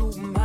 to my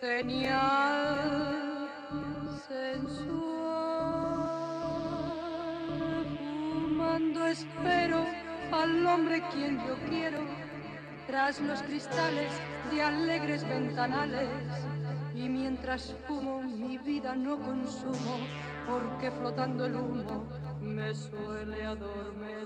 genial, sensual. Fumando espero al hombre quien yo quiero, tras los cristales de alegres ventanales. Y mientras fumo mi vida no consumo, porque flotando el humo me suele adormecer.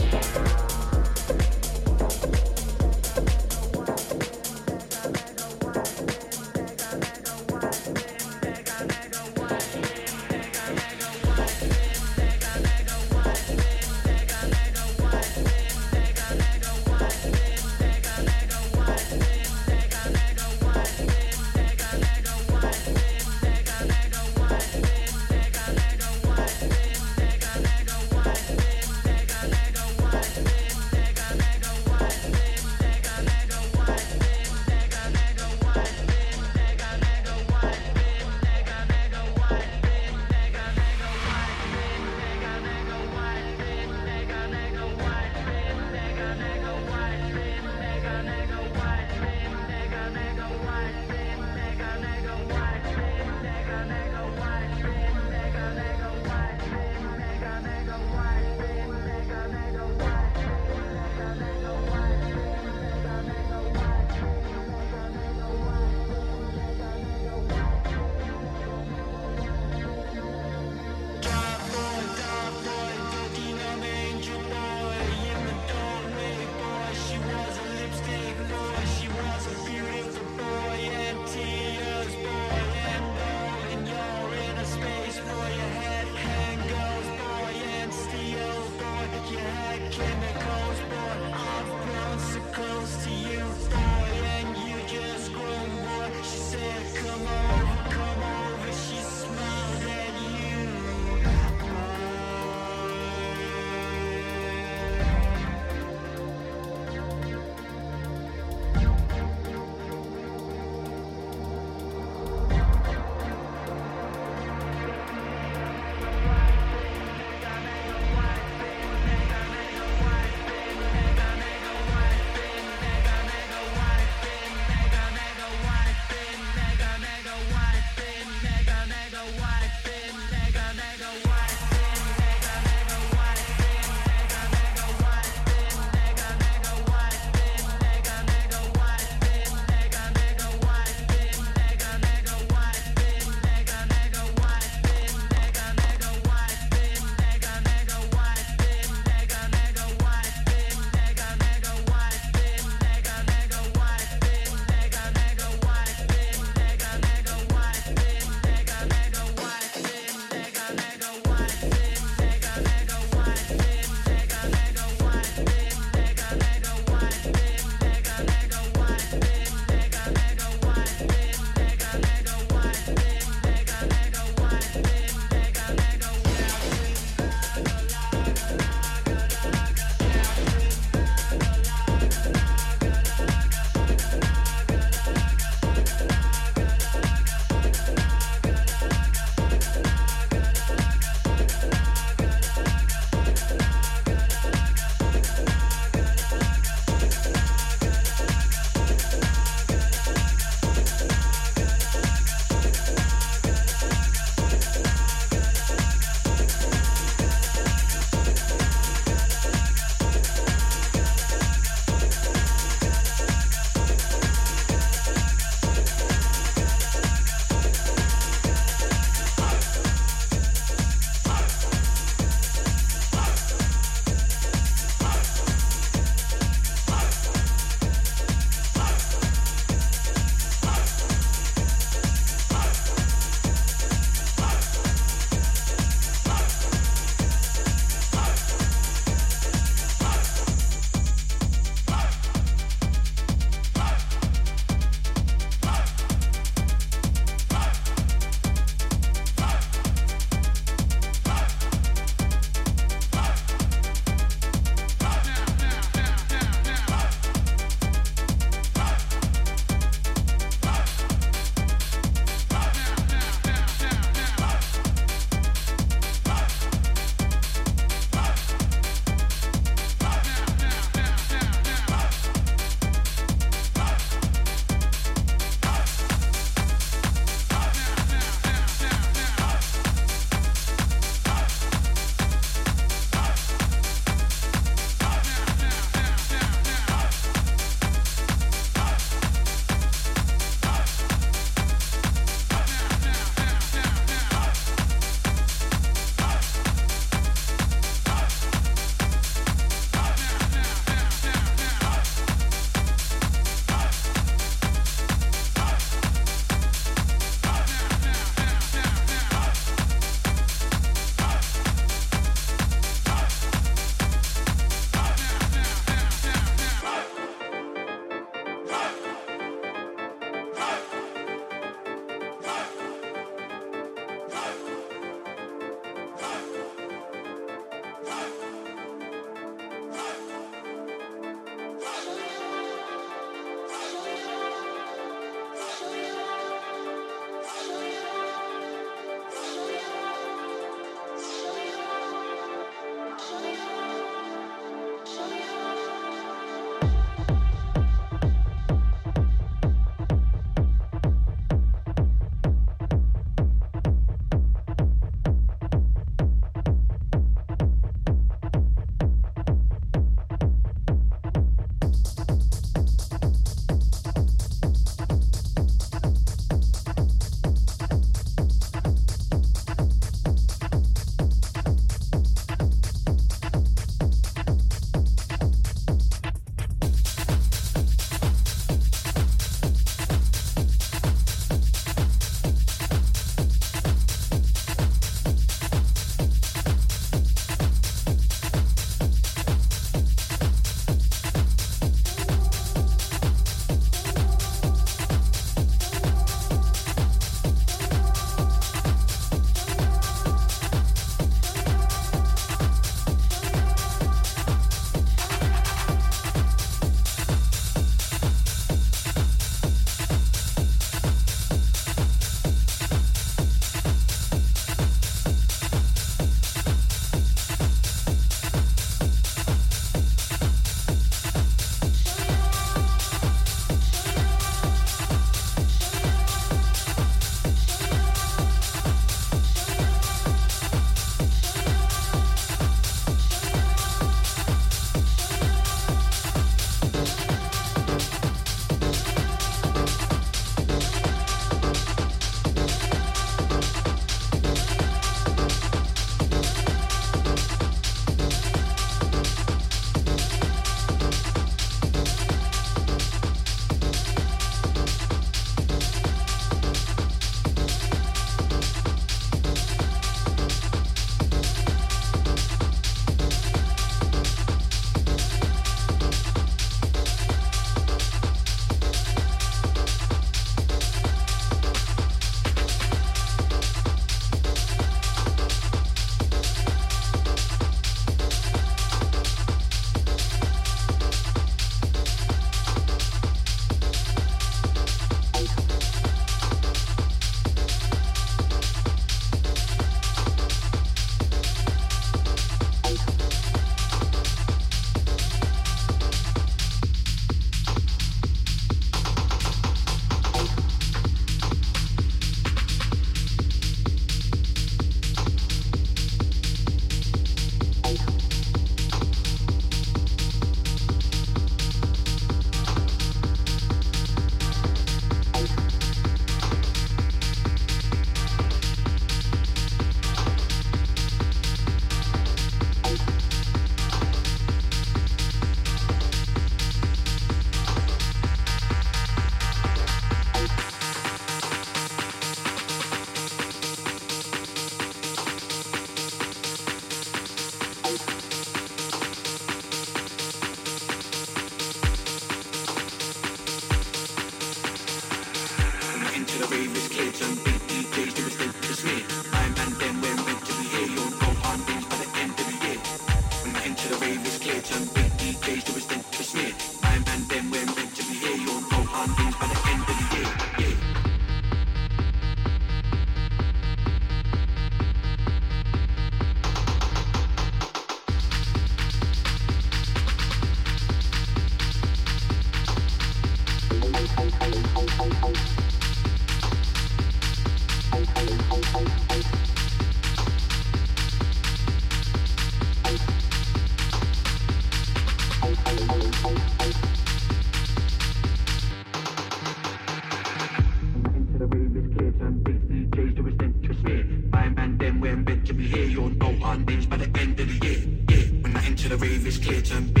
raving kids and big DJs to extend to snare. My man, them we're meant to be here. You'll know our names by the end of the year. Yeah, when I enter the rave, it's clear to.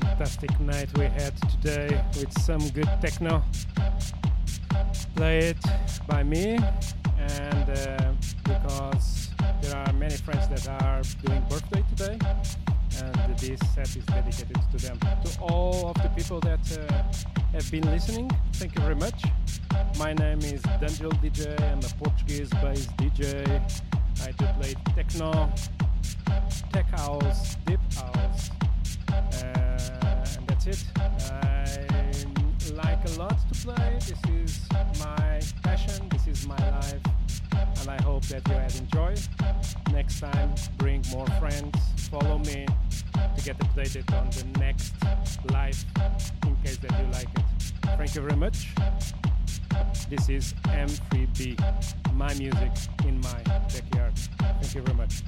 Fantastic night we had today with some good techno. Played by me, and uh, because there are many friends that are doing birthday today, and this set is dedicated to them. To all of the people that uh, have been listening, thank you very much. My name is Dangello DJ, I'm a Portuguese based DJ. I do play techno, tech house, This is my passion, this is my life, and I hope that you had enjoyed. Next time, bring more friends, follow me to get updated on the next live in case that you like it. Thank you very much. This is M3B, my music in my backyard. Thank you very much.